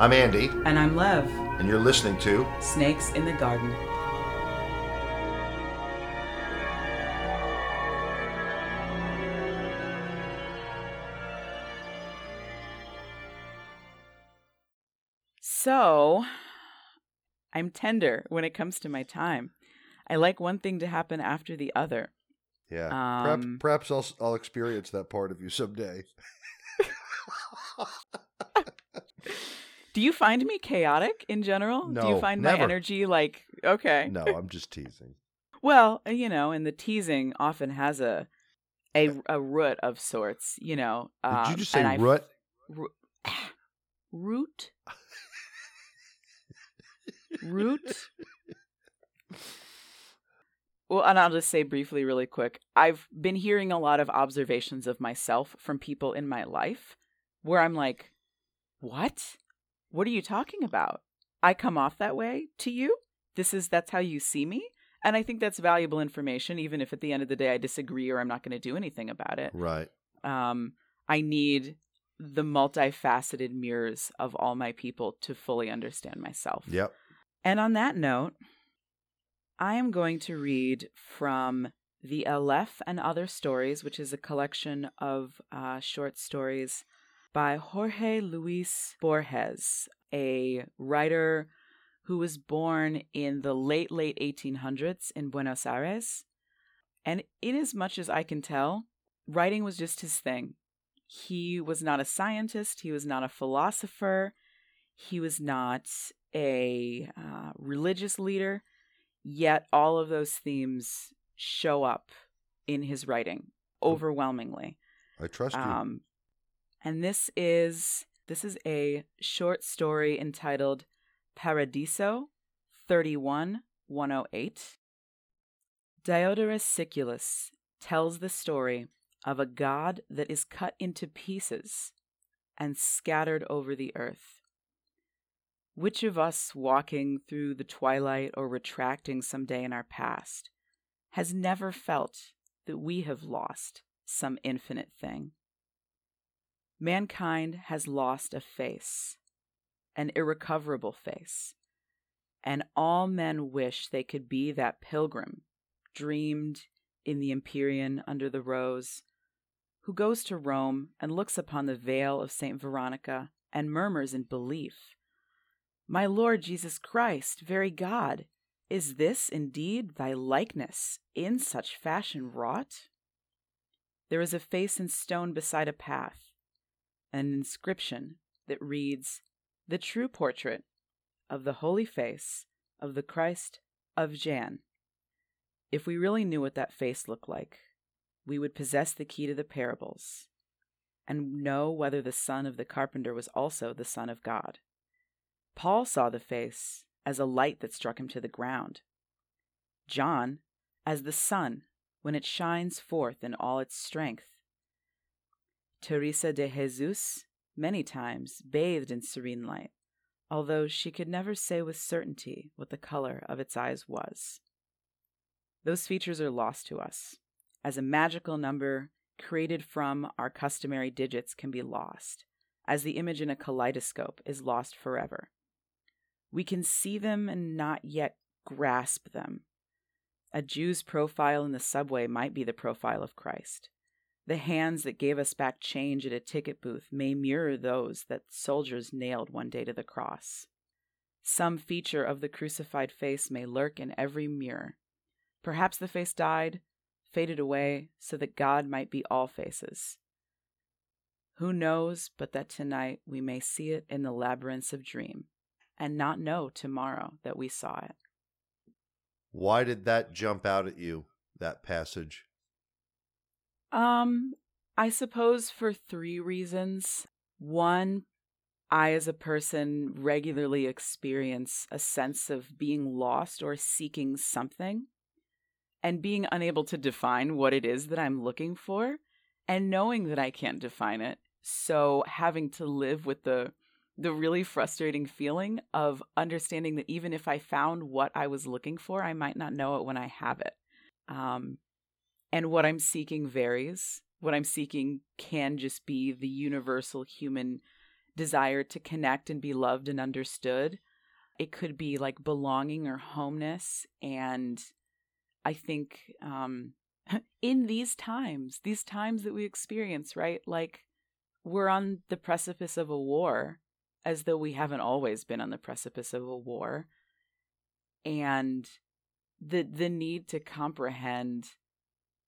I'm Andy, And I'm Lev. and you're listening to Snakes in the Garden. So, I'm tender when it comes to my time. I like one thing to happen after the other. Yeah. Um, perhaps, perhaps I'll, I'll experience that part of you someday. Do you find me chaotic in general? Do you No, find my energy like okay? no, I'm just teasing. Well, uh, you know, and the teasing often has a a, a root of sorts, you know. Did um, you just say root? root? root? Well, and I'll just say briefly, really quick. I've been hearing a lot of observations of myself from people in my life where I'm like, what? What are you talking about? I come off that way to you? This is, that's how you see me? And I think that's valuable information, even if at the end of the day I disagree or I'm not going to do anything about it. Right. Um, I need the multifaceted mirrors of all my people to fully understand myself. Yep. And on that note, I am going to read from The Aleph and Other Stories, which is a collection of uh, short stories by Jorge Luis Borges, a writer who was born in the late, late 1800s in Buenos Aires. And in as much as I can tell, writing was just his thing. He was not a scientist, he was not a philosopher, he was not a uh, religious leader, yet all of those themes show up in his writing overwhelmingly. I trust you. Um, and this is this is a short story entitled Paradiso 31108. Diodorus Siculus tells the story of a god that is cut into pieces and scattered over the earth. Which of us walking through the twilight or retracting some day in our past has never felt that we have lost some infinite thing? Mankind has lost a face, an irrecoverable face, and all men wish they could be that pilgrim dreamed in the Empyrean under the rose, who goes to Rome and looks upon the veil of St. Veronica and murmurs in belief, My Lord Jesus Christ, very God, is this indeed thy likeness in such fashion wrought? There is a face in stone beside a path, an inscription that reads, The true portrait of the holy face of the Christ of Jaén. If we really knew what that face looked like, we would possess the key to the parables and know whether the son of the carpenter was also the son of God. Paul saw the face as a light that struck him to the ground. John as the sun when it shines forth in all its strength. Teresa de Jesus many times bathed in serene light, although she could never say with certainty what the color of its eyes was. Those features are lost to us, as a magical number created from our customary digits can be lost, as the image in a kaleidoscope is lost forever. We can see them and not yet grasp them. A Jew's profile in the subway might be the profile of Christ. The hands that gave us back change at a ticket booth may mirror those that soldiers nailed one day to the cross. Some feature of the crucified face may lurk in every mirror. Perhaps the face died, faded away, so that God might be all faces. Who knows but that tonight we may see it in the labyrinths of dream, and not know tomorrow that we saw it? Why did that jump out at you, that passage? Um, I suppose for three reasons. One, I as a person regularly experience a sense of being lost or seeking something and being unable to define what it is that I'm looking for and knowing that I can't define it. So having to live with the the really frustrating feeling of understanding that even if I found what I was looking for, I might not know it when I have it. Um, and what I'm seeking varies. What I'm seeking can just be the universal human desire to connect and be loved and understood. It could be like belonging or homeness. And I think um, in these times, these times that we experience, right? Like we're on the precipice of a war as though we haven't always been on the precipice of a war. And the the need to comprehend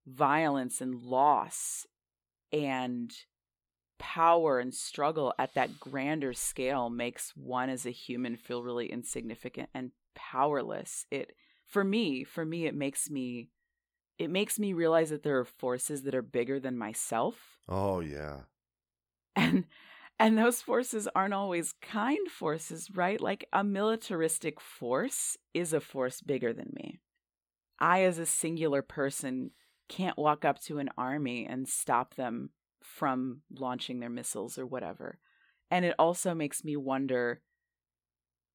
violence and loss and power and struggle at that grander scale makes one as a human feel really insignificant and powerless. It for me, for me it makes me it makes me realize that there are forces that are bigger than myself. Oh yeah. And and those forces aren't always kind forces, right? Like a militaristic force is a force bigger than me. I, as a singular person, can't walk up to an army and stop them from launching their missiles or whatever. And it also makes me wonder.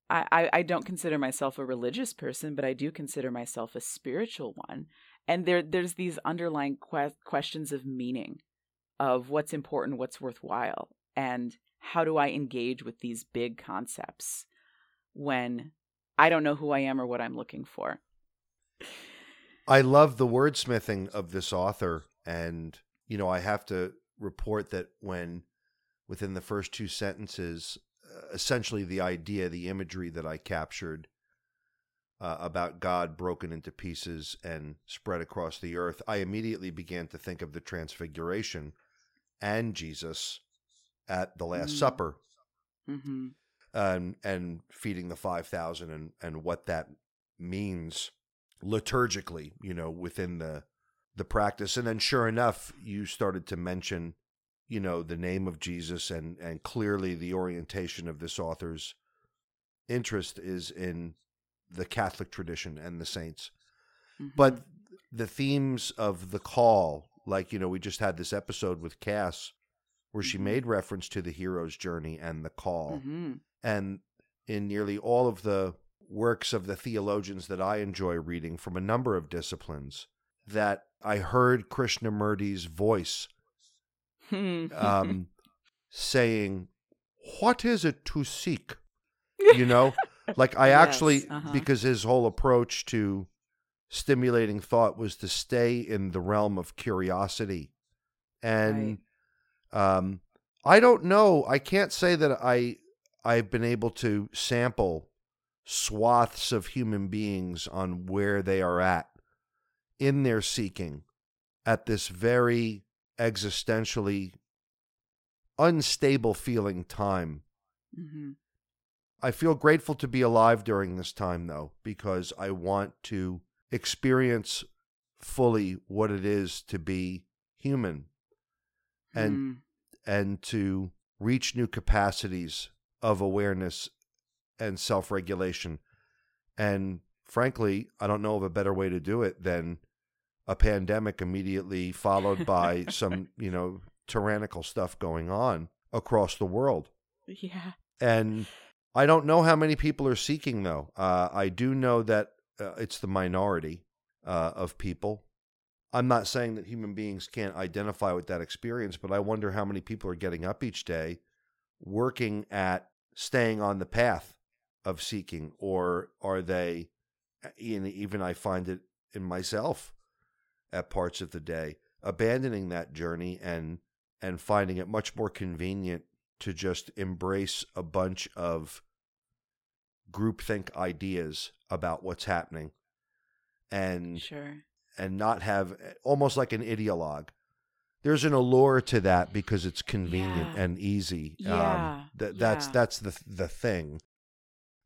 I, I, I don't consider myself a religious person, but I do consider myself a spiritual one. And there there's these underlying que- questions of meaning, of what's important, what's worthwhile and how do I engage with these big concepts when I don't know who I am or what I'm looking for. I love the wordsmithing of this author. And, you know, I have to report that when within the first two sentences, uh, essentially the idea, the imagery that I captured uh, about God broken into pieces and spread across the earth, I immediately began to think of the Transfiguration and Jesus at the Last mm. Supper, mm-hmm. and and feeding the five thousand, and and what that means liturgically, you know, within the the practice. And then, sure enough, you started to mention, you know, the name of Jesus, and and clearly the orientation of this author's interest is in the Catholic tradition and the saints. Mm-hmm. But the themes of the call, like you know, we just had this episode with Cass where she mm-hmm. made reference to the hero's journey and the call. Mm-hmm. And in nearly all of the works of the theologians that I enjoy reading from a number of disciplines, that I heard Krishnamurti's voice um, saying, What is it to seek? You know, like I yes, actually, uh-huh. because his whole approach to stimulating thought was to stay in the realm of curiosity. And right. Um, I don't know. I can't say that I I've been able to sample swaths of human beings on where they are at in their seeking at this very existentially unstable feeling time. Mm-hmm. I feel grateful to be alive during this time, though, because I want to experience fully what it is to be human and mm. and to reach new capacities of awareness and self-regulation. And frankly i don't know of a better way to do it than a pandemic immediately followed by some you know tyrannical stuff going on across the world. Yeah. And i don't know how many people are seeking though. Uh, i do know that uh, it's the minority uh, of people. I'm not saying that human beings can't identify with that experience, but I wonder how many people are getting up each day working at staying on the path of seeking, or are they, even I find it in myself at parts of the day, abandoning that journey and and finding it much more convenient to just embrace a bunch of groupthink ideas about what's happening and sure and not have almost like an ideologue. There's an allure to that because it's convenient yeah. and easy. Yeah. Um, th- that's yeah. that's the the thing.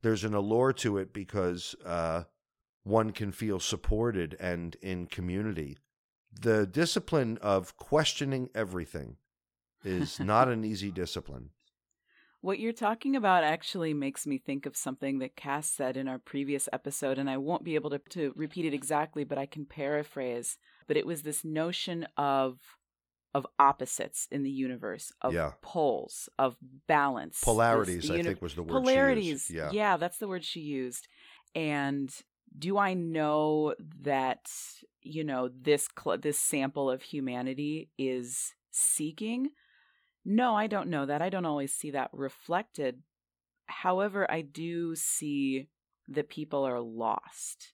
There's an allure to it because uh, one can feel supported and in community. The discipline of questioning everything is not an easy discipline. What you're talking about actually makes me think of something that Cass said in our previous episode, and I won't be able to, to repeat it exactly, but I can paraphrase. But it was this notion of of opposites in the universe, of yeah. poles, of balance. Polarities, uni- I think was the word Polarities. Yeah. yeah, that's the word she used. And do I know that, you know, this cl- this sample of humanity is seeking? No, I don't know that. I don't always see that reflected. However, I do see that people are lost.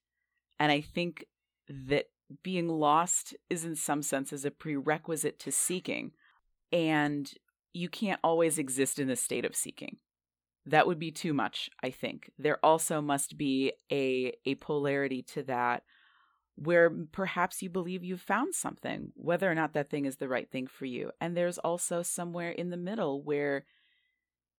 And I think that being lost is, in some senses, a prerequisite to seeking. And you can't always exist in a state of seeking. That would be too much, I think. There also must be a, a polarity to that where perhaps you believe you've found something, whether or not that thing is the right thing for you. And there's also somewhere in the middle where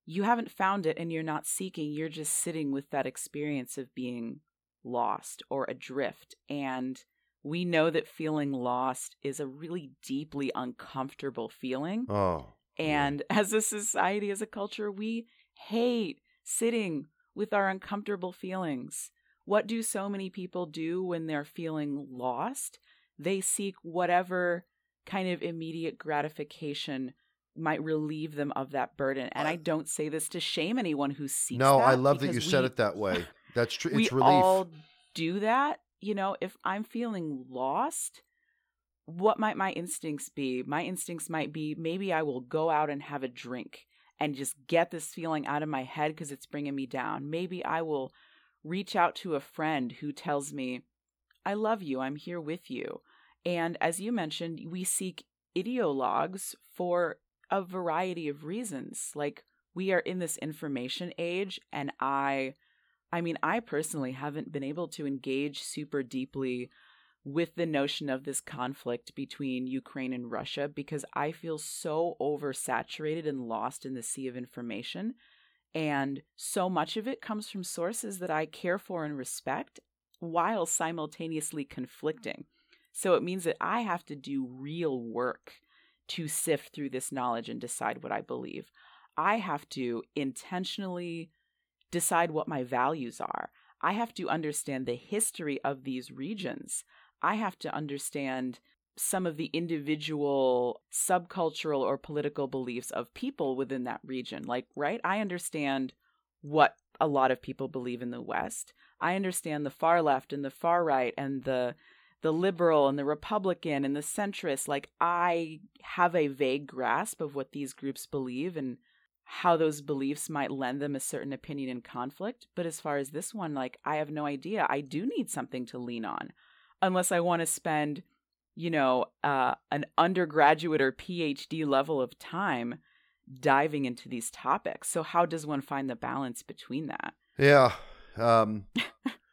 you haven't found it and you're not seeking, you're just sitting with that experience of being lost or adrift. And we know that feeling lost is a really deeply uncomfortable feeling. Oh. And yeah. as a society, as a culture, we hate sitting with our uncomfortable feelings. What do so many people do when they're feeling lost? They seek whatever kind of immediate gratification might relieve them of that burden. And I don't say this to shame anyone who seeks. No, I love that you we, said it that way. That's true. It's we relief. all do that. You know, if I'm feeling lost, what might my instincts be? My instincts might be maybe I will go out and have a drink and just get this feeling out of my head because it's bringing me down. Maybe I will reach out to a friend who tells me, I love you, I'm here with you. And as you mentioned, we seek ideologues for a variety of reasons. Like we are in this information age and I I mean, I personally haven't been able to engage super deeply with the notion of this conflict between Ukraine and Russia because I feel so oversaturated and lost in the sea of information and so much of it comes from sources that I care for and respect while simultaneously conflicting. So it means that I have to do real work to sift through this knowledge and decide what I believe. I have to intentionally decide what my values are. I have to understand the history of these regions. I have to understand some of the individual subcultural or political beliefs of people within that region. Like, right? I understand what a lot of people believe in the West. I understand the far left and the far right and the the liberal and the republican and the centrist like i have a vague grasp of what these groups believe and how those beliefs might lend them a certain opinion in conflict but as far as this one like i have no idea i do need something to lean on unless i want to spend you know, uh, an undergraduate or PhD level of time diving into these topics. So, how does one find the balance between that? Yeah. Um,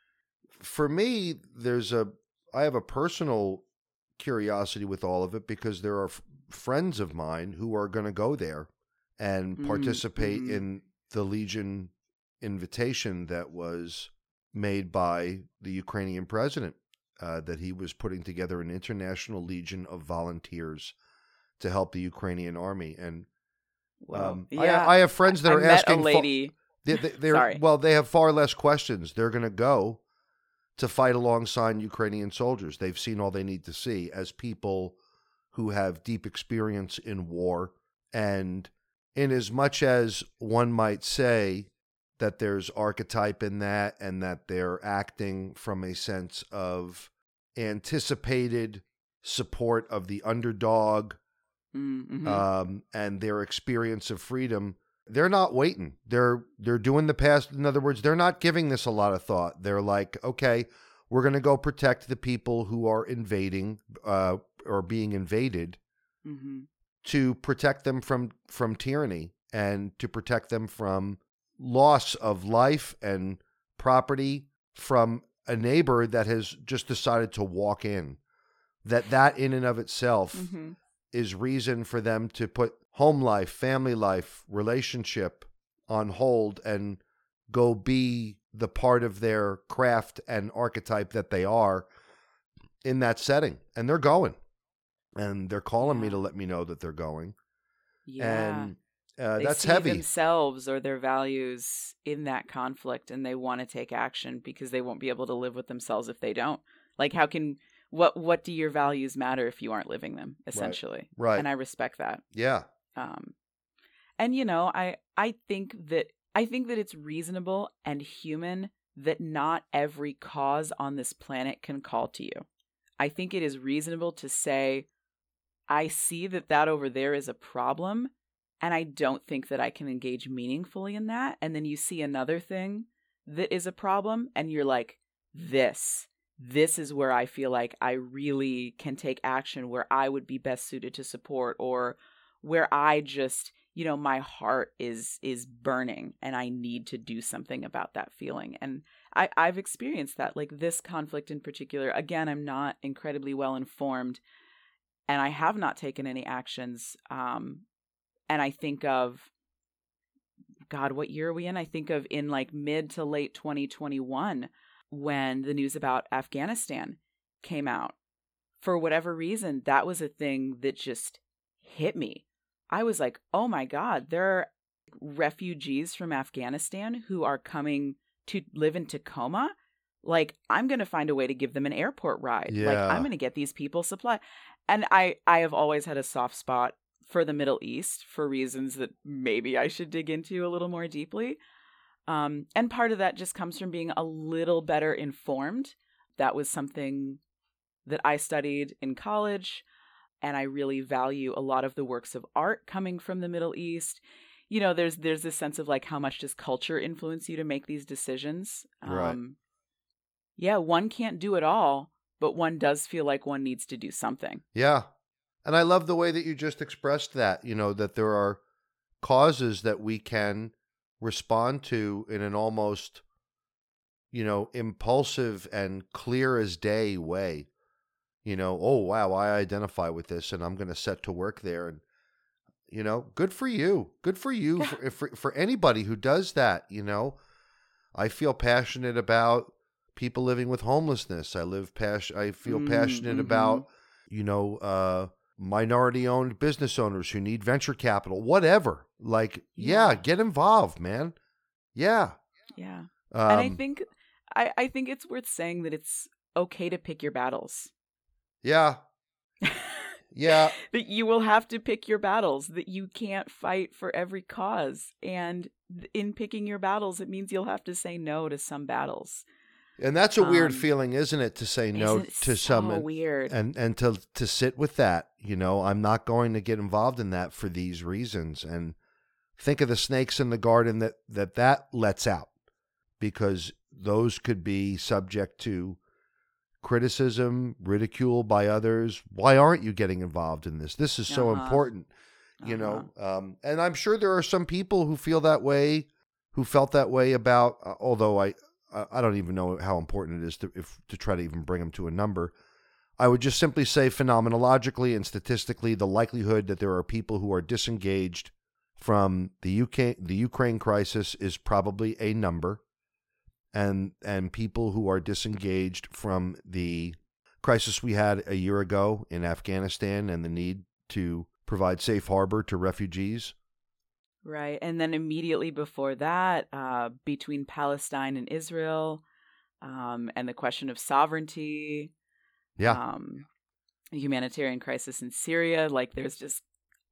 for me, there's a, I have a personal curiosity with all of it because there are f- friends of mine who are going to go there and mm, participate mm-hmm. in the Legion invitation that was made by the Ukrainian president uh, that he was putting together an international legion of volunteers to help the Ukrainian army. And well, um, yeah, I, I, have friends that I are asking. Lady. Fa- they, Sorry. Well, they have far less questions. They're going to go to fight alongside Ukrainian soldiers. They've seen all they need to see as people who have deep experience in war. And in as much as one might say that there's archetype in that and that they're acting from a sense of anticipated support of the underdog mm-hmm. um, and their experience of freedom they're not waiting they're they're doing the past in other words they're not giving this a lot of thought they're like okay we're going to go protect the people who are invading uh, or being invaded mm-hmm. To protect them from from tyranny and to protect them from loss of life and property from a neighbor that has just decided to walk in. That that in and of itself mm-hmm. is reason for them to put home life family life relationship on hold and go be the part of their craft and archetype that they are in that setting. And they're going and they're calling me to let me know that they're going yeah. and uh, that's heavy. Themselves or their values in that conflict, and they want to take action because they won't be able to live with themselves if they don't. Like, how can what what do your values matter if you aren't living them? Essentially, right? right. And I respect that. Yeah. Um, and you know, I I think that I think that it's reasonable and human that not every cause on this planet can call to you. I think it is reasonable to say, I see that that over there is a problem and I don't think that I can engage meaningfully in that. And then you see another thing that is a problem, and you're like, this, this is where I feel like I really can take action, where I would be best suited to support, or where I just, you know, my heart is is burning and I need to do something about that feeling. And I, I've experienced that. Like this conflict in particular, again, I'm not incredibly well informed and I have not taken any actions. Um, and I think of God, what year are we in? I think of in like mid to late 2021 when the news about Afghanistan came out. For whatever reason, that was a thing that just hit me. I was like, oh my God, there are refugees from Afghanistan who are coming to live in Tacoma. Like, I'm going to find a way to give them an airport ride. Yeah. Like, I'm going to get these people supply. And I, I have always had a soft spot for the Middle East for reasons that maybe I should dig into a little more deeply. Um, and part of that just comes from being a little better informed. That was something that I studied in college, and I really value a lot of the works of art coming from the Middle East. You know, there's there's this sense of like how much does culture influence you to make these decisions? Right. Um, yeah, one can't do it all, but one does feel like one needs to do something. Yeah. And I love the way that you just expressed that, you know, that there are causes that we can respond to in an almost, you know, impulsive and clear as day way. You know, oh, wow, I identify with this and I'm going to set to work there. And, you know, good for you. Good for you. Yeah. For, for, for anybody who does that, you know, I feel passionate about people living with homelessness. I live passion. I feel Mm, passionate about, you know, uh, minority owned business owners who need venture capital, whatever. Like, yeah, Yeah. get involved, man. Yeah. Yeah. Um, and I think I, I think it's worth saying that it's okay to pick your battles. yeah, yeah, that you will have to pick your battles, that you can't fight for every cause. And in picking your battles, it means you'll have to say no to some battles. And that's a weird Um, feeling, isn't it? To say no to so some, and, weird. and and to to sit with that. You know, I'm not going to get involved in that for these reasons. And think of the snakes in the garden that that that lets out, because those could be subject to criticism, ridicule by others. Why aren't you getting involved in this? This is so Uh-huh. important. you know um, and i'm sure there are some people who feel that way who felt that way about uh, although i I don't even know how important it is to if to try to even bring them to a number i would just simply say phenomenologically and statistically the likelihood that there are people who are disengaged from the UK the Ukraine crisis is probably a number and and people who are disengaged from the crisis we had a year ago in Afghanistan and the need to provide safe harbor to refugees. Right. And then immediately before that, uh, between Palestine and Israel, um, and the question of sovereignty, Yeah. um, humanitarian crisis in Syria, like there's just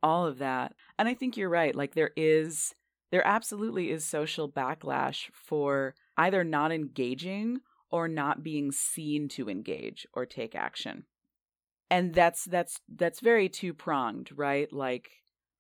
all of that. And I think you're right. Like there is, there absolutely is social backlash for either not engaging or not being seen to engage or take action. And that's that's that's very two pronged, right? Like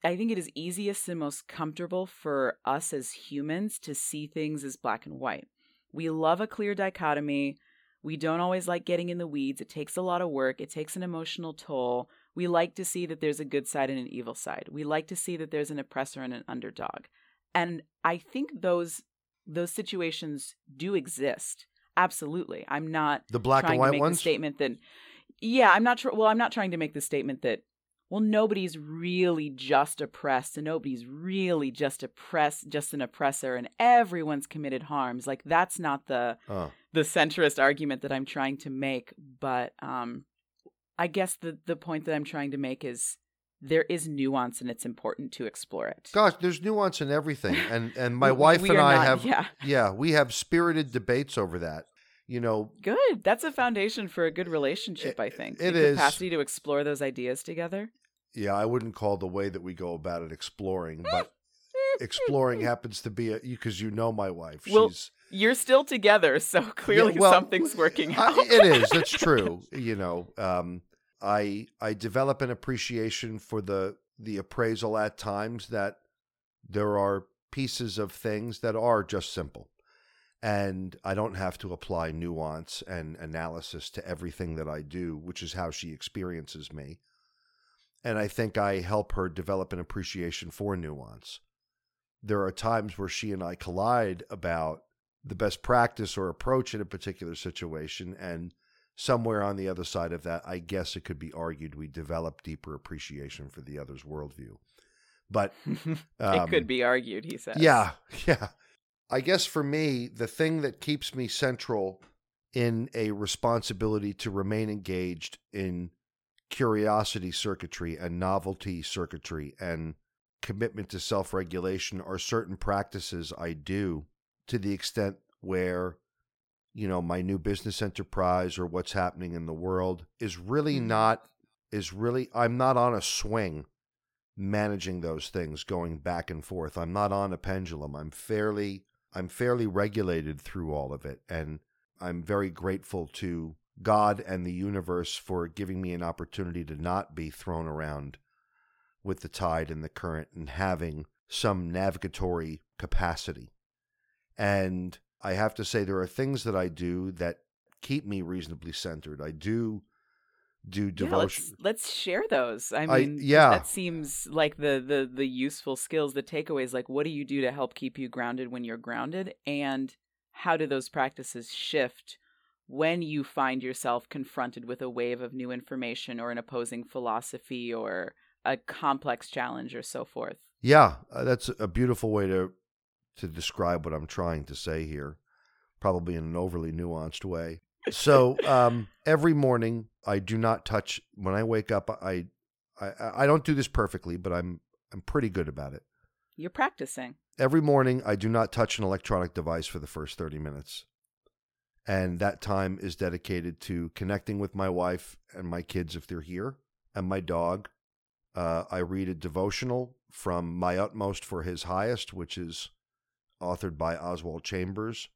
I think it is easiest and most comfortable for us as humans to see things as black and white. We love a clear dichotomy. We don't always like getting in the weeds. It takes a lot of work, it takes an emotional toll. We like to see that there's a good side and an evil side. We like to see that there's an oppressor and an underdog. And I think those those situations do exist. Absolutely. I'm not The black trying and to white make ones? the statement that yeah i'm not sure well i'm not trying to make the statement that well nobody's really just oppressed and nobody's really just oppressed just an oppressor and everyone's committed harms like that's not the Oh. the centrist argument that i'm trying to make but um i guess the the point that i'm trying to make is there is nuance and it's important to explore it Gosh, there's nuance in everything. And and my We- wife we and I not- have yeah yeah, we have spirited debates over that. You know, good that's a foundation for a good relationship i think it the is. capacity to explore those ideas together yeah, I wouldn't call the way that we go about it exploring, but exploring happens to be a because you know my wife. Well, She's You're still together, so clearly well, something's working I- out. it is. It's true. You know, um, I I develop an appreciation for the the appraisal at times that there are pieces of things that are just simple. And I don't have to apply nuance and analysis to everything that I do, which is how she experiences me. And I think I help her develop an appreciation for nuance. There are times where she and I collide about the best practice or approach in a particular situation. And somewhere on the other side of that, I guess it could be argued we develop deeper appreciation for the other's worldview. But um, it could um, be argued, he says. Yeah, yeah. I guess for me, the thing that keeps me central in a responsibility to remain engaged in curiosity circuitry and novelty circuitry and commitment to self regulation are certain practices I do to the extent where, you know, my new business enterprise or what's happening in the world is really mm-hmm. not, is really, I'm not on a swing managing those things going back and forth. I'm not on a pendulum. I'm fairly I'm fairly regulated through all of it and I'm very grateful to God and the universe for giving me an opportunity to not be thrown around with the tide and the current and having some navigatory capacity. And I have to say there are things that I do that keep me reasonably centered. I do do devotion. Yeah, let's, let's, share those. I mean, I, yeah, that seems like the the the useful skills, the takeaways. Like, what do you do to help keep you grounded when you're grounded, and how do those practices shift when you find yourself confronted with a wave of new information or an opposing philosophy or a complex challenge or so forth? Yeah, uh, that's a beautiful way to to describe what I'm trying to say here, probably in an overly nuanced way so um, every morning I do not touch when I wake up. I, I I don't do this perfectly, but I'm I'm pretty good about it. You're practicing. Every morning I do not touch an electronic device for the first 30 minutes. And that time is dedicated to connecting with my wife and my kids if they're here, and my dog. Uh, I read a devotional from My Utmost for His Highest, which is authored by Oswald Chambers.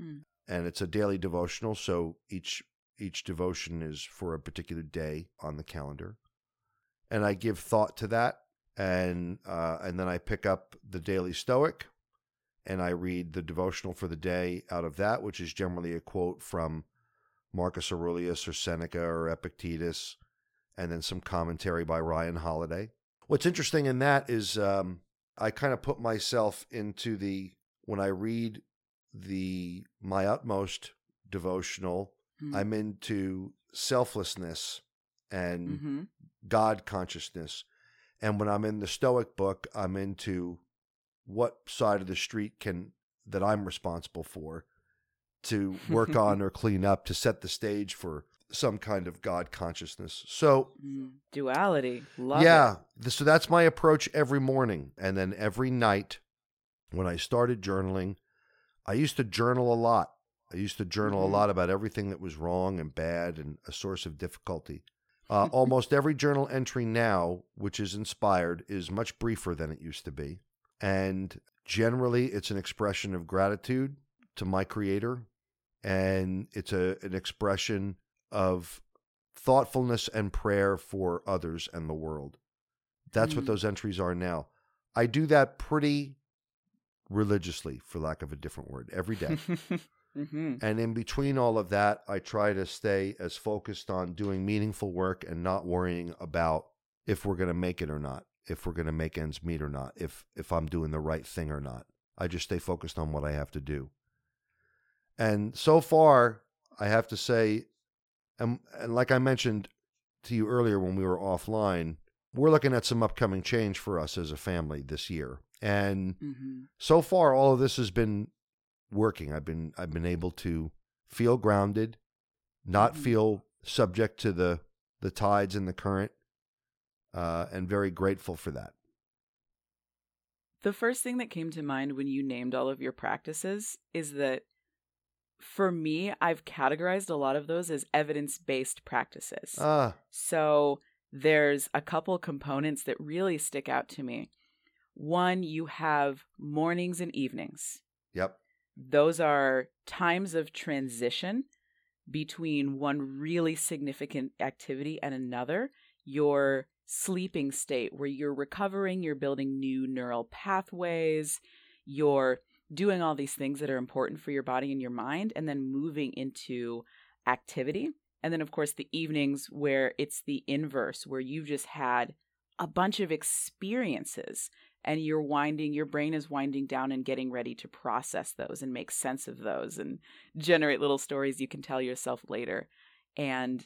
Mm and it's a daily devotional. So each each devotion is for a particular day on the calendar, and I give thought to that, and uh, and then I pick up the daily Stoic, and I read the devotional for the day out of that, which is generally a quote from Marcus Aurelius or Seneca or Epictetus, and then some commentary by Ryan Holiday. What's interesting in that is um, I kind of put myself into the when I read the my utmost devotional mm-hmm. i'm into selflessness and mm-hmm. god consciousness and when i'm in the stoic book i'm into what side of the street can that i'm responsible for to work on or clean up to set the stage for some kind of god consciousness so mm, duality Love yeah it. so that's my approach every morning and then every night when i started journaling I used to journal a lot. I used to journal mm-hmm. a lot about everything that was wrong and bad and a source of difficulty. Uh, almost every journal entry now, which is inspired, is much briefer than it used to be. And generally, it's an expression of gratitude to my creator. And it's a, an expression of thoughtfulness and prayer for others and the world. That's mm-hmm. what those entries are now. I do that pretty religiously, for lack of a different word, every day. mm-hmm. And in between all of that, I try to stay as focused on doing meaningful work and not worrying about if we're going to make it or not, if we're going to make ends meet or not, if if I'm doing the right thing or not. I just stay focused on what I have to do. And so far, I have to say, and, and like I mentioned to you earlier when we were offline, we're looking at some upcoming change for us as a family this year. And mm-hmm. so far all of this has been working. I've been I've been able to feel grounded, not mm-hmm. feel subject to the the tides and the current, uh, and very grateful for that. The first thing that came to mind when you named all of your practices is that for me, I've categorized a lot of those as evidence based practices. Ah. So there's a couple components that really stick out to me. One, you have mornings and evenings. Yep. Those are times of transition between one really significant activity and another. You're sleeping state where you're recovering, you're building new neural pathways, you're doing all these things that are important for your body and your mind, and then moving into activity. And then, of course, the evenings where it's the inverse, where you've just had a bunch of experiences and you're winding, your brain is winding down and getting ready to process those and make sense of those and generate little stories you can tell yourself later. And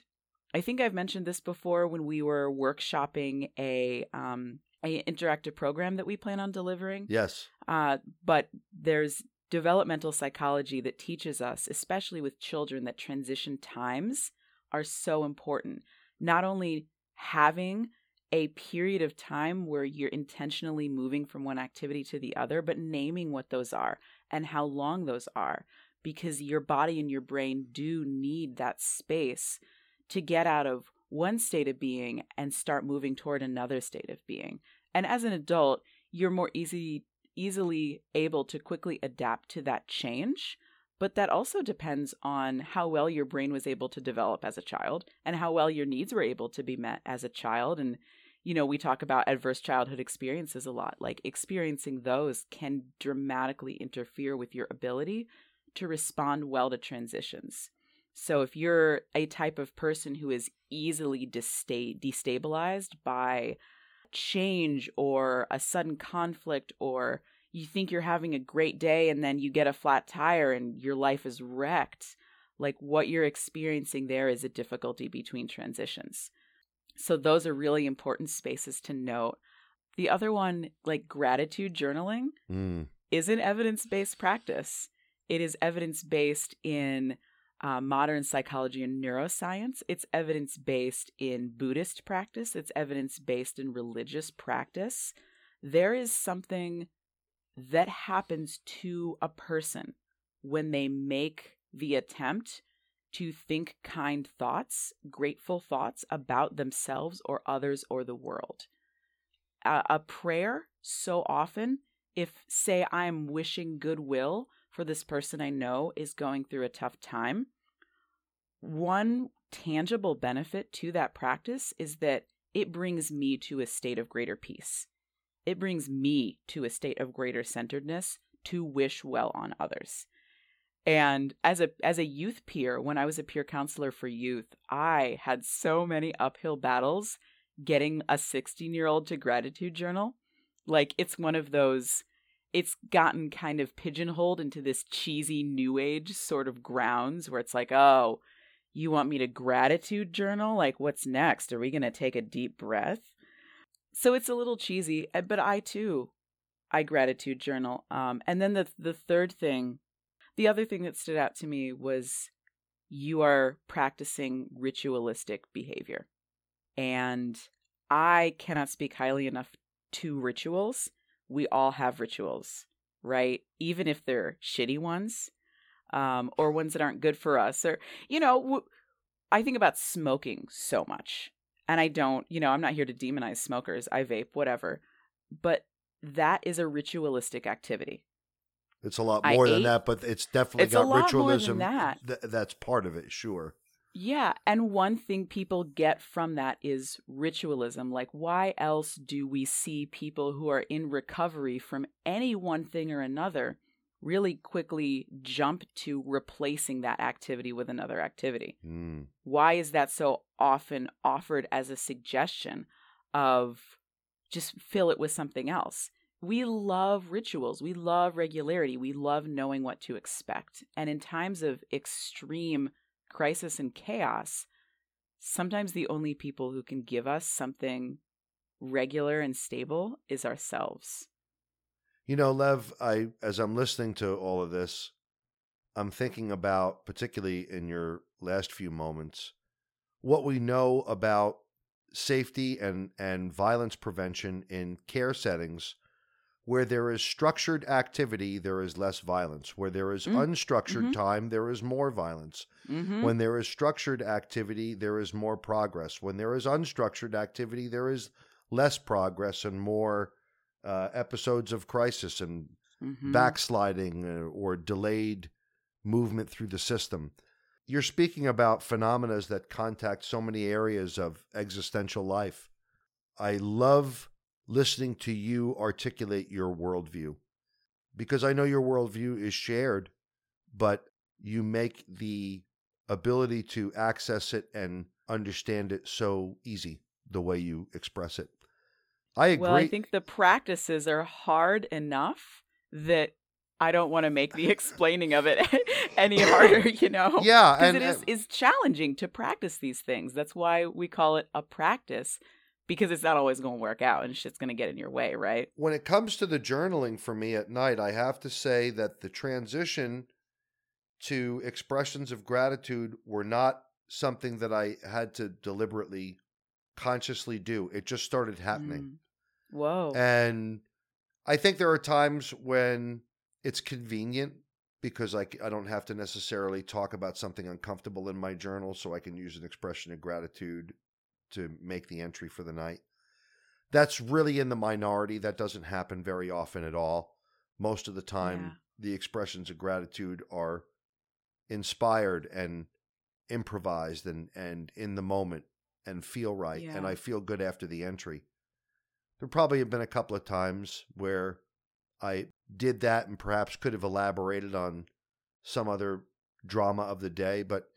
I think I've mentioned this before when we were workshopping a um, a interactive program that we plan on delivering. Yes. Uh, but there's developmental psychology that teaches us, especially with children, that transition times are so important. Not only having a period of time where you're intentionally moving from one activity to the other, but naming what those are and how long those are, because your body and your brain do need that space to get out of one state of being and start moving toward another state of being. And as an adult, you're more easy easily able to quickly adapt to that change, but that also depends on how well your brain was able to develop as a child and how well your needs were able to be met as a child and you know, we talk about adverse childhood experiences a lot. Like experiencing those can dramatically interfere with your ability to respond well to transitions. So if you're a type of person who is easily desta- destabilized by change or a sudden conflict or you think you're having a great day and then you get a flat tire and your life is wrecked, like what you're experiencing there is a difficulty between transitions. So those are really important spaces to note. The other one, like gratitude journaling, Mm. is an evidence based practice. It is evidence based in uh, modern psychology and neuroscience. It's evidence based in Buddhist practice. It's evidence based in religious practice. There is something that happens to a person when they make the attempt to think kind thoughts, grateful thoughts about themselves or others or the world. A, a prayer, so often, if, say, I'm wishing goodwill for this person I know is going through a tough time, one tangible benefit to that practice is that it brings me to a state of greater peace. It brings me to a state of greater centeredness to wish well on others. And as a as a youth peer, when I was a peer counselor for youth, I had so many uphill battles getting a 16-year-old to gratitude journal. Like it's one of those it's gotten kind of pigeonholed into this cheesy new age sort of grounds where it's like, "Oh, you want me to gratitude journal? Like what's next? Are we going to take a deep breath?" So it's a little cheesy, eh, but I too I gratitude journal. Um and then the the third thing the other thing that stood out to me was you are practicing ritualistic behavior. And I cannot speak highly enough to rituals. We all have rituals, right? Even if they're shitty ones um, or ones that aren't good for us. Or, you know, w- I think about smoking so much. And I don't, you know, I'm not here to demonize smokers. I vape, whatever. But that is a ritualistic activity. It's a lot I more than ate- that, but it's definitely It's a got lot more than ritualism. that. Th- that's part of it, sure. Yeah, and one thing people get from that is ritualism. Like, why else do we see people who are in recovery from any one thing or another really quickly jump to replacing that activity with another activity? Mm. Why is that so often offered as a suggestion of just fill it with something else? We love rituals. We love regularity. We love knowing what to expect. And in times of extreme crisis and chaos, sometimes the only people who can give us something regular and stable is ourselves. You know, Lev, I as I'm listening to all of this, I'm thinking about particularly in your last few moments what we know about safety and and violence prevention in care settings where there is structured activity there is less violence where there is Mm, unstructured mhm. time there is more violence Mm-hmm. when there is structured activity there is more progress when there is unstructured activity there is less progress and more uh, episodes of crisis and mm-hmm. backsliding uh, or delayed movement through the system. You're speaking about phenomena that contact so many areas of existential life. I love listening to you articulate your worldview because I know your worldview is shared, but you make the ability to access it and understand it so easy the way you express it. I agree. Well, I think the practices are hard enough that I don't want to make the explaining of it any harder, you know? Yeah, Because and it is, is challenging to practice these things. That's why we call it a practice, because it's not always going to work out and shit's going to get in your way, right? when it comes to the journaling for me at night, I have to say that the transition to expressions of gratitude were not something that I had to deliberately, consciously do. It just started happening. Mm. Whoa. And I think there are times when it's convenient because I, I don't have to necessarily talk about something uncomfortable in my journal, so I can use an expression of gratitude to make the entry for the night. That's really in the minority. That doesn't happen very often at all. Most of the time, Yeah. the expressions of gratitude are inspired and improvised and, and in the moment and feel right. And I feel good after the entry. There probably have been a couple of times where I did that and perhaps could have elaborated on some other drama of the day, but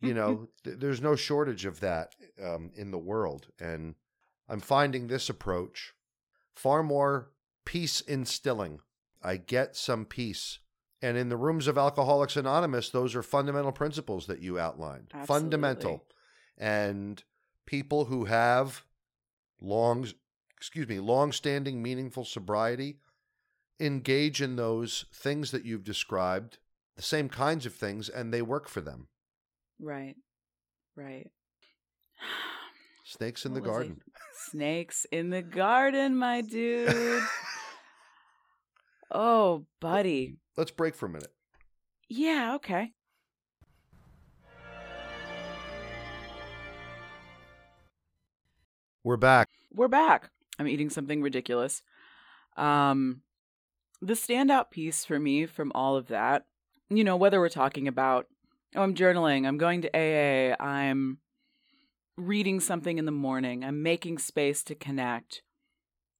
you know, th- there's no shortage of that um, in the world. And I'm finding this approach far more peace instilling. I get some peace. And in the rooms of Alcoholics Anonymous, those are fundamental principles that you outlined. Fundamental. And people who have long, excuse me, long-standing meaningful sobriety engage in those things that you've described, the same kinds of things, and they work for them. right. Right. Snakes in the What I- garden. Snakes in the garden, my dude. oh, buddy. Let's break for a minute. Yeah, okay. We're back. We're back. I'm eating something ridiculous. Um the standout piece for me from all of that, you know, whether we're talking about oh, I'm journaling, I'm going to AA, I'm reading something in the morning, I'm making space to connect.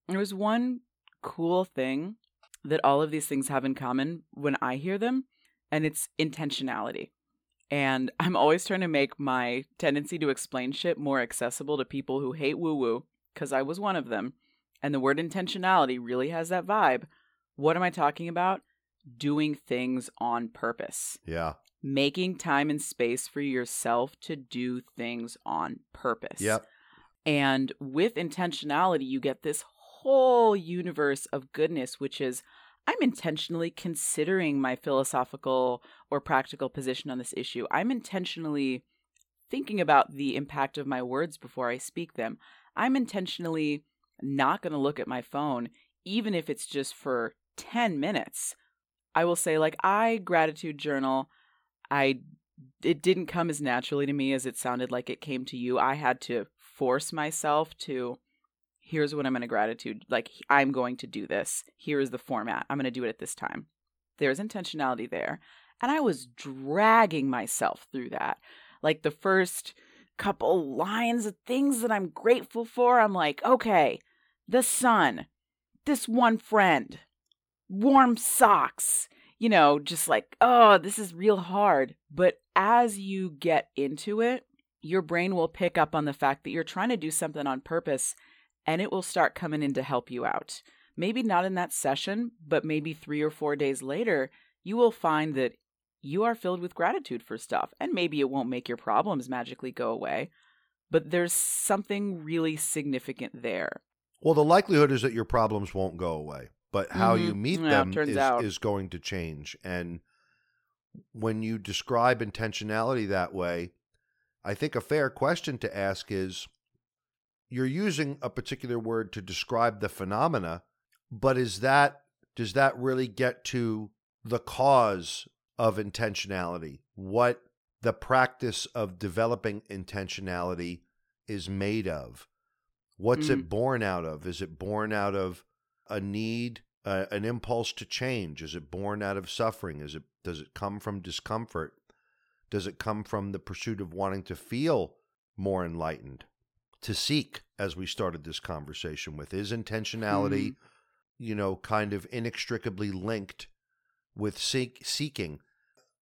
There was one cool thing that all of these things have in common when I hear them, and it's intentionality. And I'm always trying to make my tendency to explain shit more accessible to people who hate woo woo, because I was one of them. And the word intentionality really has that vibe. What am I talking about? Doing things on purpose, Yeah. making time and space for yourself to do things on purpose. Yep. And with intentionality, you get this whole universe of goodness, which is I'm intentionally considering my philosophical or practical position on this issue. I'm intentionally thinking about the impact of my words before I speak them. I'm intentionally not going to look at my phone, even if it's just for 10 minutes. I will say, like, I gratitude journal. I it didn't come as naturally to me as it sounded like it came to you. I had to force myself to here's what I'm going to gratitude like I'm going to do this. Here is the format. I'm going to do it at this time. There's intentionality there. And I was dragging myself through that. Like the first couple lines of things that I'm grateful for, I'm like, okay, the sun, this one friend, warm socks, you know, just like, oh, this is real hard. But as you get into it, your brain will pick up on the fact that you're trying to do something on purpose and it will start coming in to help you out. Maybe not in that session, but maybe three or four days later, you will find that you are filled with gratitude for stuff. And maybe it won't make your problems magically go away, but there's something really significant there. Well, the likelihood is that your problems won't go away, but how you Mhm. meet Yeah, them is, out. is going to change. And when you describe intentionality that way, I think a fair question to ask is you're using a particular word to describe the phenomena, but is that does that really get to the cause of intentionality? What the practice of developing intentionality is made of? What's it born out of? Is it born out of a need, uh, an impulse to change? Is it born out of suffering? Is it does it come from discomfort? Does it come from the pursuit of wanting to feel more enlightened? to seek as we started this conversation with is intentionality Hmm. you know kind of inextricably linked with seek, seeking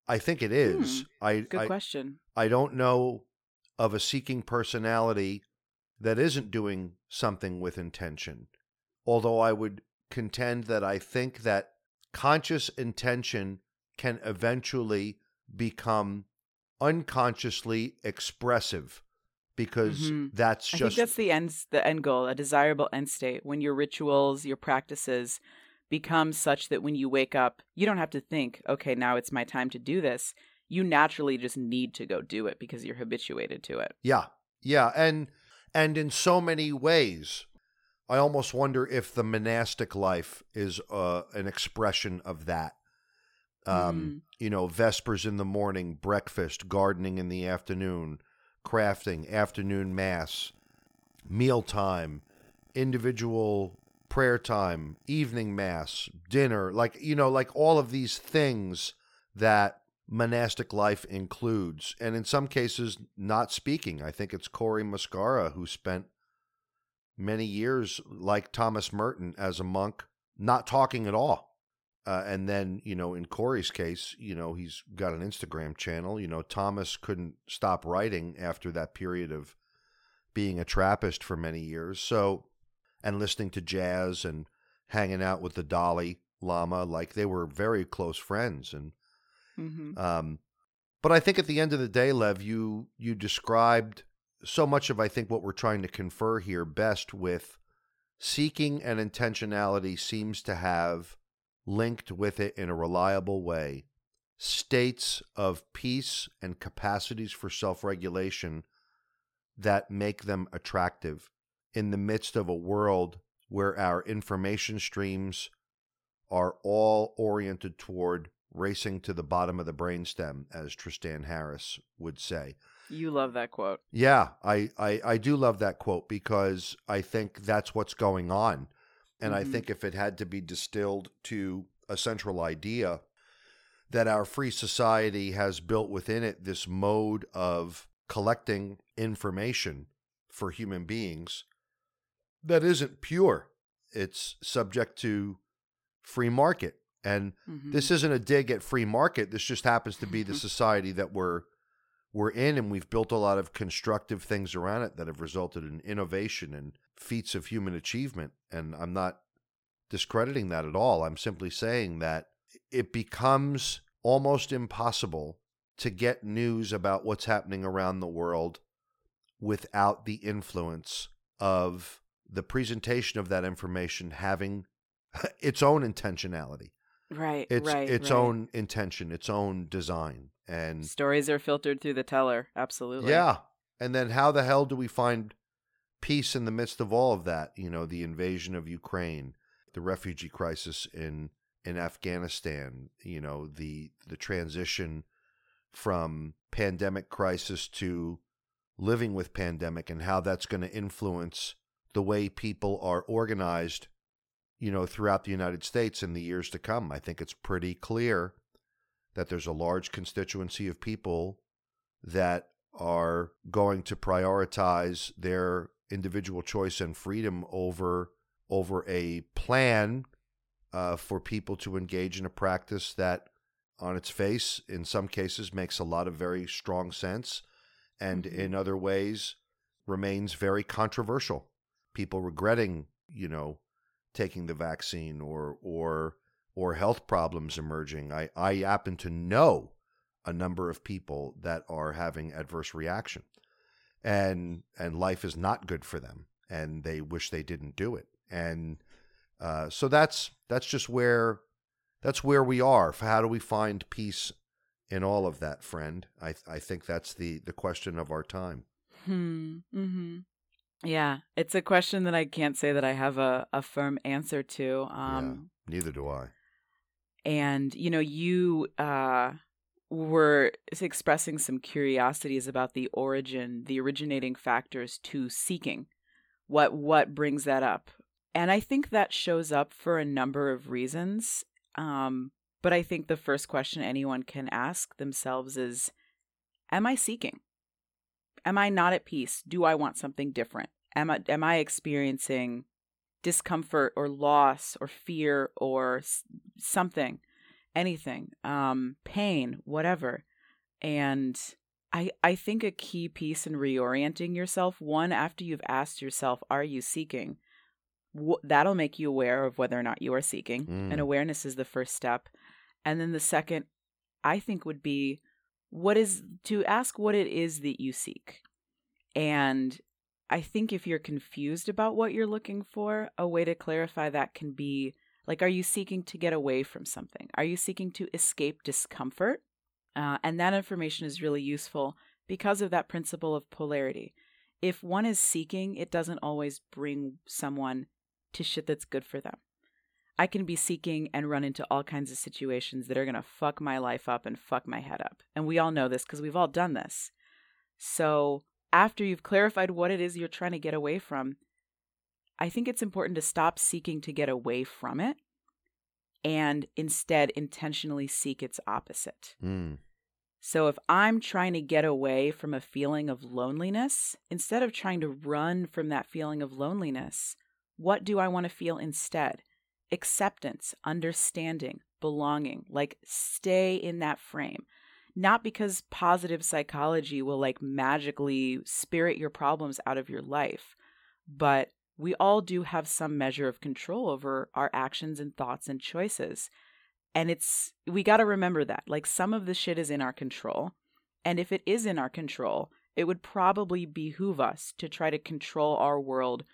i think it is i Good I, question. I don't know of a seeking personality that isn't doing something with intention. Although I would contend that I think that conscious intention can eventually become unconsciously expressive because Mhm. that's I just think that's the end the end goal, a desirable end state when your rituals, your practices become such that when you wake up, you don't have to think, okay, now it's my time to do this. You naturally just need to go do it because you're habituated to it. Yeah. Yeah, and and in so many ways I almost wonder if the monastic life is uh, an expression of that. Um, you know, vespers in the morning, breakfast, gardening in the afternoon, crafting, afternoon mass, mealtime, individual prayer time, evening mass, dinner, like you know, like all of these things that monastic life includes, and in some cases, not speaking. I think it's Cory Muscara who spent many years, like Thomas Merton, as a monk, not talking at all. Uh, and then, you know, in Cory's case, you know, he's got an Instagram channel. You know, Thomas couldn't stop writing after that period of being a Trappist for many years. So, and listening to jazz and hanging out with the Dalai Lama, like they were very close friends. And hmm um, but I think at the end of the day, Lev, you you described so much of I think what we're trying to confer here best with seeking and intentionality seems to have linked with it in a reliable way states of peace and capacities for self-regulation that make them attractive in the midst of a world where our information streams are all oriented toward racing to the bottom of the brainstem, as Tristan Harris would say. You love that quote. Yeah, I, I, I do love that quote because I think that's what's going on. And I Mhm. think if it had to be distilled to a central idea, that our free society has built within it this mode of collecting information for human beings that isn't pure. It's subject to free market. And Mhm. this isn't a dig at free market. This just happens to be the society that we're we're in, and we've built a lot of constructive things around it that have resulted in innovation and feats of human achievement. And I'm not discrediting that at all. I'm simply saying that it becomes almost impossible to get news about what's happening around the world without the influence of the presentation of that information having its own intentionality right, its right, its right. own intention, its own design, and stories are filtered through the teller. Absolutely. yeah. And then how the hell do we find peace in the midst of all of that? You know, the invasion of Ukraine, the refugee crisis in in Afghanistan. You know, the the transition from pandemic crisis to living with pandemic, and how that's going to influence the way people are organized you know, throughout the United States in the years to come. I think it's pretty clear that there's a large constituency of people that are going to prioritize their individual choice and freedom over over a plan uh, for people to engage in a practice that, on its face, in some cases, makes a lot of very strong sense, and Mhm. in other ways, remains very controversial. People regretting, you know, taking the vaccine or or or health problems emerging. I, I happen to know a number of people that are having adverse reaction. And and life is not good for them and they wish they didn't do it. And uh, so that's that's just where that's where we are. How do we find peace in all of that, friend? I I think that's the the question of our time. Hmm. hmm Yeah, it's a question that I can't say that I have a, a firm answer to. Um, Neither do I. and you know, you uh, were expressing some curiosities about the origin, the originating factors to seeking. What what brings that up? And I think that shows up for a number of reasons. Um, but I think the first question anyone can ask themselves is, "Am I seeking?" am I not at peace? Do I want something different? Am I am I experiencing discomfort or loss or fear or something, anything, um, pain, whatever? And I I think a key piece in reorienting yourself, one after you've asked yourself, are you seeking? That'll make you aware of whether or not you are seeking, Mm. and awareness is the first step. And then the second, I think, would be what is to ask what it is that you seek. And I think if you're confused about what you're looking for, a way to clarify that can be like, are you seeking to get away from something? Are you seeking to escape discomfort? Uh, and that information is really useful because of that principle of polarity. If one is seeking, it doesn't always bring someone to shit that's good for them. I can be seeking and run into all kinds of situations that are going to fuck my life up and fuck my head up. And we all know this because we've all done this. So, after you've clarified what it is you're trying to get away from, I think it's important to stop seeking to get away from it and instead intentionally seek its opposite. Mm. So if I'm trying to get away from a feeling of loneliness, instead of trying to run from that feeling of loneliness, what do I want to feel instead? Acceptance, understanding, belonging, like stay in that frame. Not because positive psychology will like magically spirit your problems out of your life, but we all do have some measure of control over our actions and thoughts and choices. And it's, we got to remember that. Like some of the shit is in our control. And if it is in our control, it would probably behoove us to try to control our world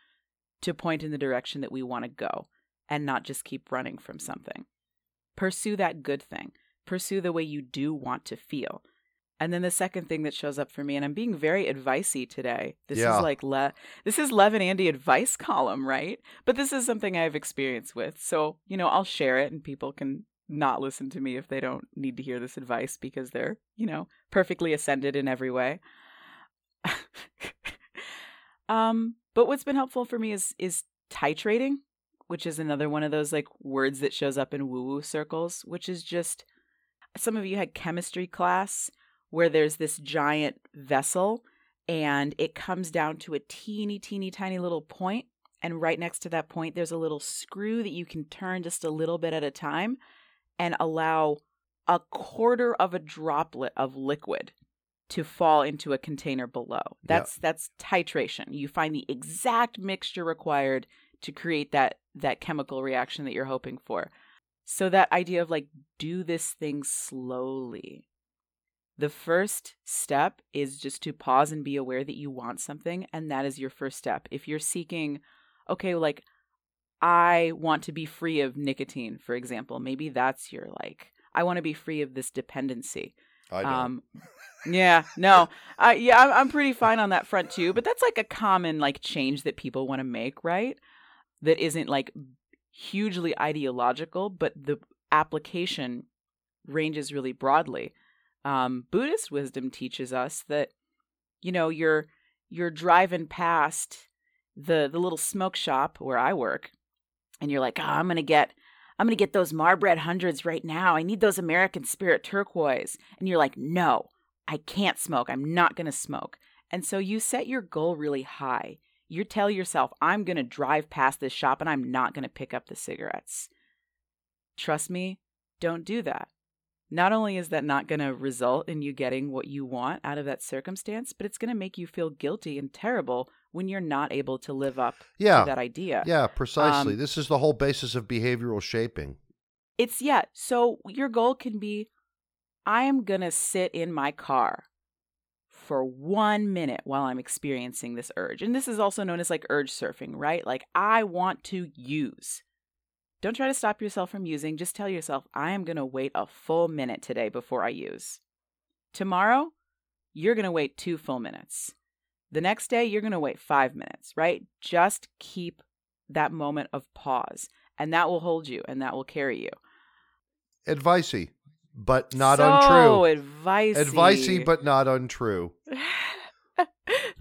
to point in the direction that we want to go and not just keep running from something. Pursue that good thing, pursue the way you do want to feel. And then the second thing that shows up for me, and I'm being very advicey today. This Yeah. is like Le- this is Lev and Andy advice column, right? But this is something I've experienced with. So, you know, I'll share it and people can not listen to me if they don't need to hear this advice because they're, you know, perfectly ascended in every way. um, but what's been helpful for me is is titrating, which is another one of those like words that shows up in woo-woo circles, which is just some of you had chemistry class where there's this giant vessel and it comes down to a teeny teeny tiny little point. and right next to that point there's a little screw that you can turn just a little bit at a time and allow a quarter of a droplet of liquid to fall into a container below. That's that's titration. You find the exact mixture required to create that that chemical reaction that you're hoping for. So that idea of like do this thing slowly. The first step is just to pause and be aware that you want something and that is your first step. If you're seeking okay, like I want to be free of nicotine, for example, maybe that's your like I want to be free of this dependency. I don't. Um, yeah, no, I yeah, I'm, I'm pretty fine on that front too. But that's like a common like change that people want to make, right? That isn't like hugely ideological, but the application ranges really broadly. Um, Buddhist wisdom teaches us that you know you're you're driving past the the little smoke shop where I work, and you're like, oh, I'm gonna get I'm to get those Marbred hundreds right now. I need those American Spirit turquoise. And you're like, no, I can't smoke. I'm not to smoke. And so you set your goal really high. You tell yourself, I'm going to drive past this shop and I'm not going to pick up the cigarettes. Trust me, don't do that. Not only is that not going to result in you getting what you want out of that circumstance, but it's going to make you feel guilty and terrible when you're not able to live up yeah. to that idea. Yeah, precisely. Um, this is the whole basis of behavioral shaping. It's yeah. So your goal can be I am going to sit in my car for one minute while I'm experiencing this urge. And this is also known as like urge surfing, right? Like I want to use. Don't try to stop yourself from using. Just tell yourself, I am going to wait a full minute today before I use. Tomorrow, you're going to wait two full minutes. The next day, you're going to wait five minutes, right? Just keep that moment of pause, and that will hold you and that will carry you. Advicey, but not so untrue. advicey. Advicey, but not untrue.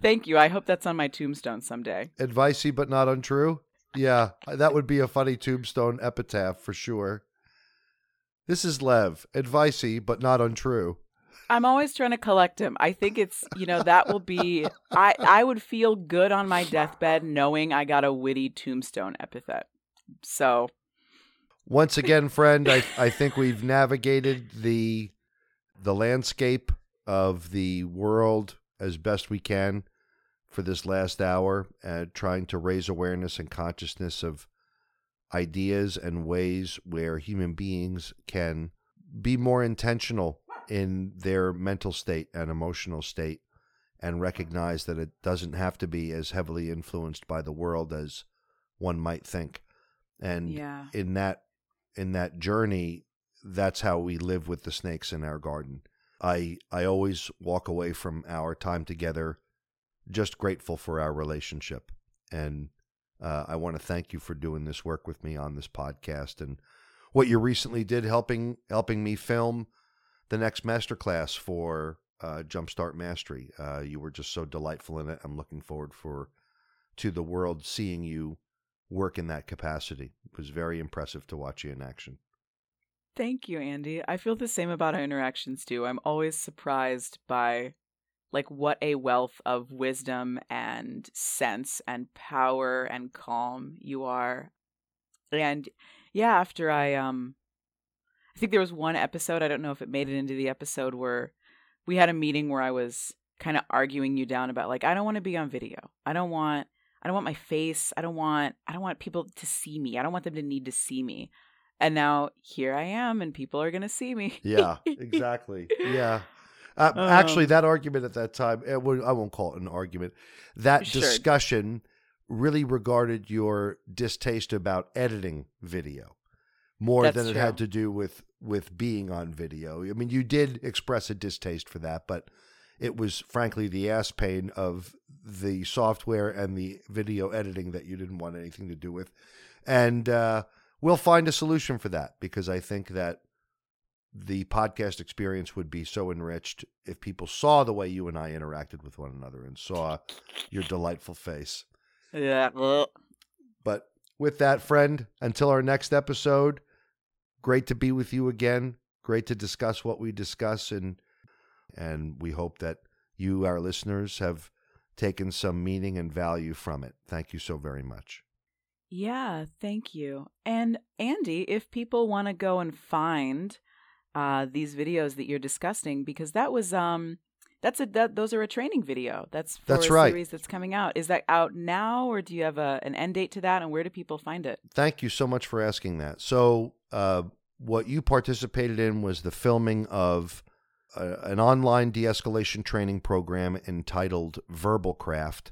Thank you. I hope that's on my tombstone someday. Advicey, but not untrue. Yeah, that would be a funny tombstone epitaph for sure. This is Lev. Advicey, but not untrue. I'm always trying to collect him. I think it's you know that will be. I I would feel good on my deathbed knowing I got a witty tombstone epithet. So once again, friend, I I think we've navigated the the landscape of the world as best we can for this last hour, uh, trying to raise awareness and consciousness of ideas and ways where human beings can be more intentional in their mental state and emotional state and recognize that it doesn't have to be as heavily influenced by the world as one might think. And yeah. in that in that journey, that's how we live with the snakes in our garden. I I always walk away from our time together just grateful for our relationship. And uh, I want to thank you for doing this work with me on this podcast and what you recently did helping helping me film the next masterclass for uh, Jumpstart Mastery. Uh, you were just so delightful in it. I'm looking forward for to the world seeing you work in that capacity. It was very impressive to watch you in action. Thank you, Andy. I feel the same about our interactions too. I'm always surprised by like what a wealth of wisdom and sense and power and calm you are. And yeah, after I um I think there was one episode, I don't know if it made it into the episode where we had a meeting where I was kind of arguing you down about like I don't want to be on video. I don't want I don't want my face. I don't want I don't want people to see me. I don't want them to need to see me. And now here I am and people are going to see me. yeah, exactly. Yeah. Uh, um, actually, that argument at that time, I won't call it an argument. That sure. discussion really regarded your distaste about editing video more That's than it true. had to do with with being on video. I mean, you did express a distaste for that, but it was frankly the ass pain of the software and the video editing that you didn't want anything to do with. And uh, we'll find a solution for that because I think that the podcast experience would be so enriched if people saw the way you and I interacted with one another and saw your delightful face. Yeah. Uh. But with that, friend, until our next episode, great to be with you again. Great to discuss what we discuss and and we hope that you, our listeners, have taken some meaning and value from it. Thank you so very much. Yeah, thank you. And Andy, if people want to go and find uh, these videos that you're discussing because that was um that's a that, those are a training video. That's for that's a right. series that's coming out. Is that out now, or do you have a an end date to that? And where do people find it? Thank you so much for asking that. So, uh, what you participated in was the filming of a, an online de-escalation training program entitled Verbal Craft,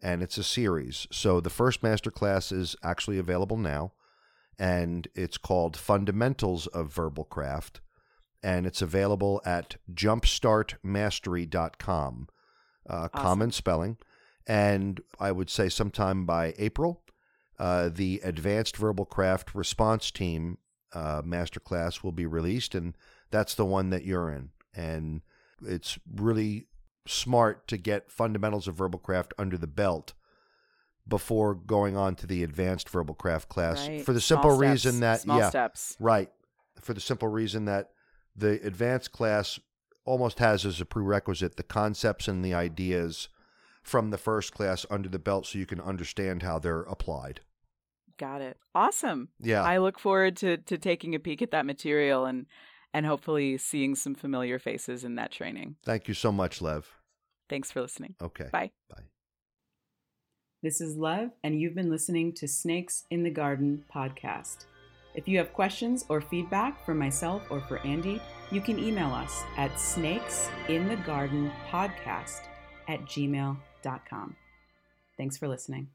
and it's a series. So the first master class is actually available now and it's called Fundamentals of Verbal Craft, and it's available at jumpstartmastery.com. Uh, awesome. Common spelling. And I would say sometime by April, uh, the Advanced Verbal Craft Response Team uh, Masterclass will be released, and that's the one that you're in. And it's really smart to get fundamentals of verbal craft under the belt before going on to the advanced verbal craft class right. for the simple reason that Small yeah steps. right for the simple reason that the advanced class almost has as a prerequisite the concepts and the ideas from the first class under the belt so you can understand how they're applied. Got it. Awesome. Yeah. I look forward to to taking a peek at that material and and hopefully seeing some familiar faces in that training. Thank you so much lev. Thanks for listening. Okay. Bye. Bye this is Lev, and you've been listening to Snakes in the Garden podcast. If you have questions or feedback for myself or for Andy, you can email us at snakesinthegardenpodcast at gmail.com. Thanks for listening.